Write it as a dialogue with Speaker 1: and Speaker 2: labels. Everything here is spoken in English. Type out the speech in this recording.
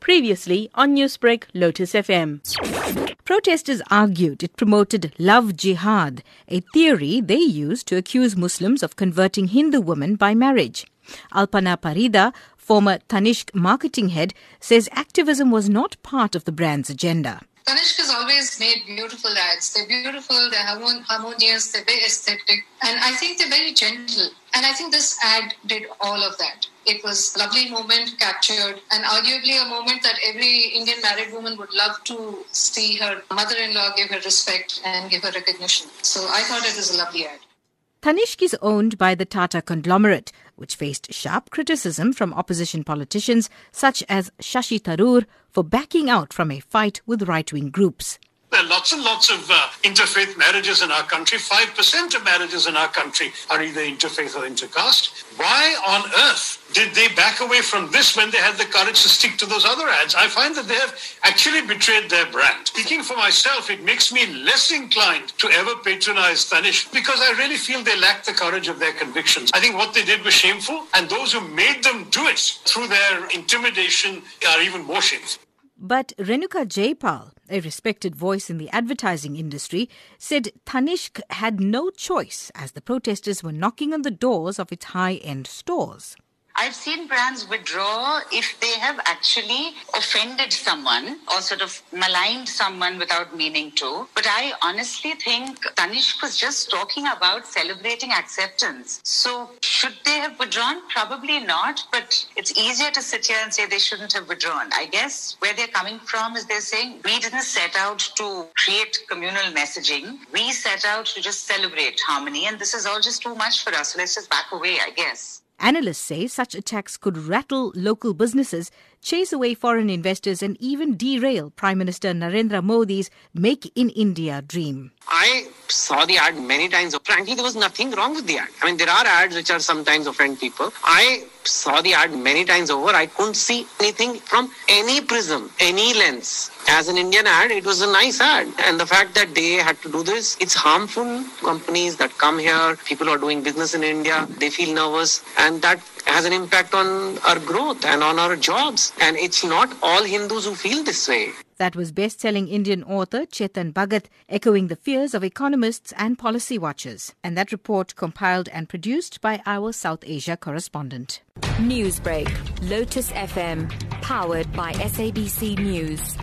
Speaker 1: Previously on Newsbreak, Lotus FM. Protesters argued it promoted love jihad, a theory they used to accuse Muslims of converting Hindu women by marriage. Alpana Parida, former Tanishq marketing head, says activism was not part of the brand's agenda.
Speaker 2: Tanishq has always made beautiful ads. They're beautiful, they're harmonious, they're very aesthetic, and I think they're very gentle. And I think this ad did all of that. It was a lovely moment captured, and arguably a moment that every Indian married woman would love to see her mother in law give her respect and give her recognition. So I thought it was a lovely ad.
Speaker 1: Tanishq is owned by the Tata conglomerate, which faced sharp criticism from opposition politicians such as Shashi Tharoor for backing out from a fight with right wing groups.
Speaker 3: Lots and lots of uh, interfaith marriages in our country. 5% of marriages in our country are either interfaith or intercaste. Why on earth did they back away from this when they had the courage to stick to those other ads? I find that they have actually betrayed their brand. Speaking for myself, it makes me less inclined to ever patronize Tanishq because I really feel they lack the courage of their convictions. I think what they did was shameful, and those who made them do it through their intimidation are even more shameful.
Speaker 1: But Renuka Jaipal, a respected voice in the advertising industry, said Tanishq had no choice as the protesters were knocking on the doors of its high end stores.
Speaker 4: I've seen brands withdraw if they have actually offended someone or sort of maligned someone without meaning to. But I honestly think Tanishq was just talking about celebrating acceptance. So should they have withdrawn? Probably not. But it's easier to sit here and say they shouldn't have withdrawn. I guess where they're coming from is they're saying we didn't set out to create communal messaging. We set out to just celebrate harmony. And this is all just too much for us. So let's just back away, I guess.
Speaker 1: Analysts say such attacks could rattle local businesses, chase away foreign investors, and even derail Prime Minister Narendra Modi's Make in India dream.
Speaker 5: I saw the ad many times. Frankly, there was nothing wrong with the ad. I mean, there are ads which are sometimes offend people. I saw the ad many times over. I couldn't see anything from any prism, any lens. As an Indian ad, it was a nice ad. And the fact that they had to do this, it's harmful. Companies that come here, people who are doing business in India, they feel nervous. And that has an impact on our growth and on our jobs. And it's not all Hindus who feel this way.
Speaker 1: That was best selling Indian author Chetan Bhagat echoing the fears of economists and policy watchers. And that report compiled and produced by our South Asia correspondent.
Speaker 6: Newsbreak, Lotus FM, powered by SABC News.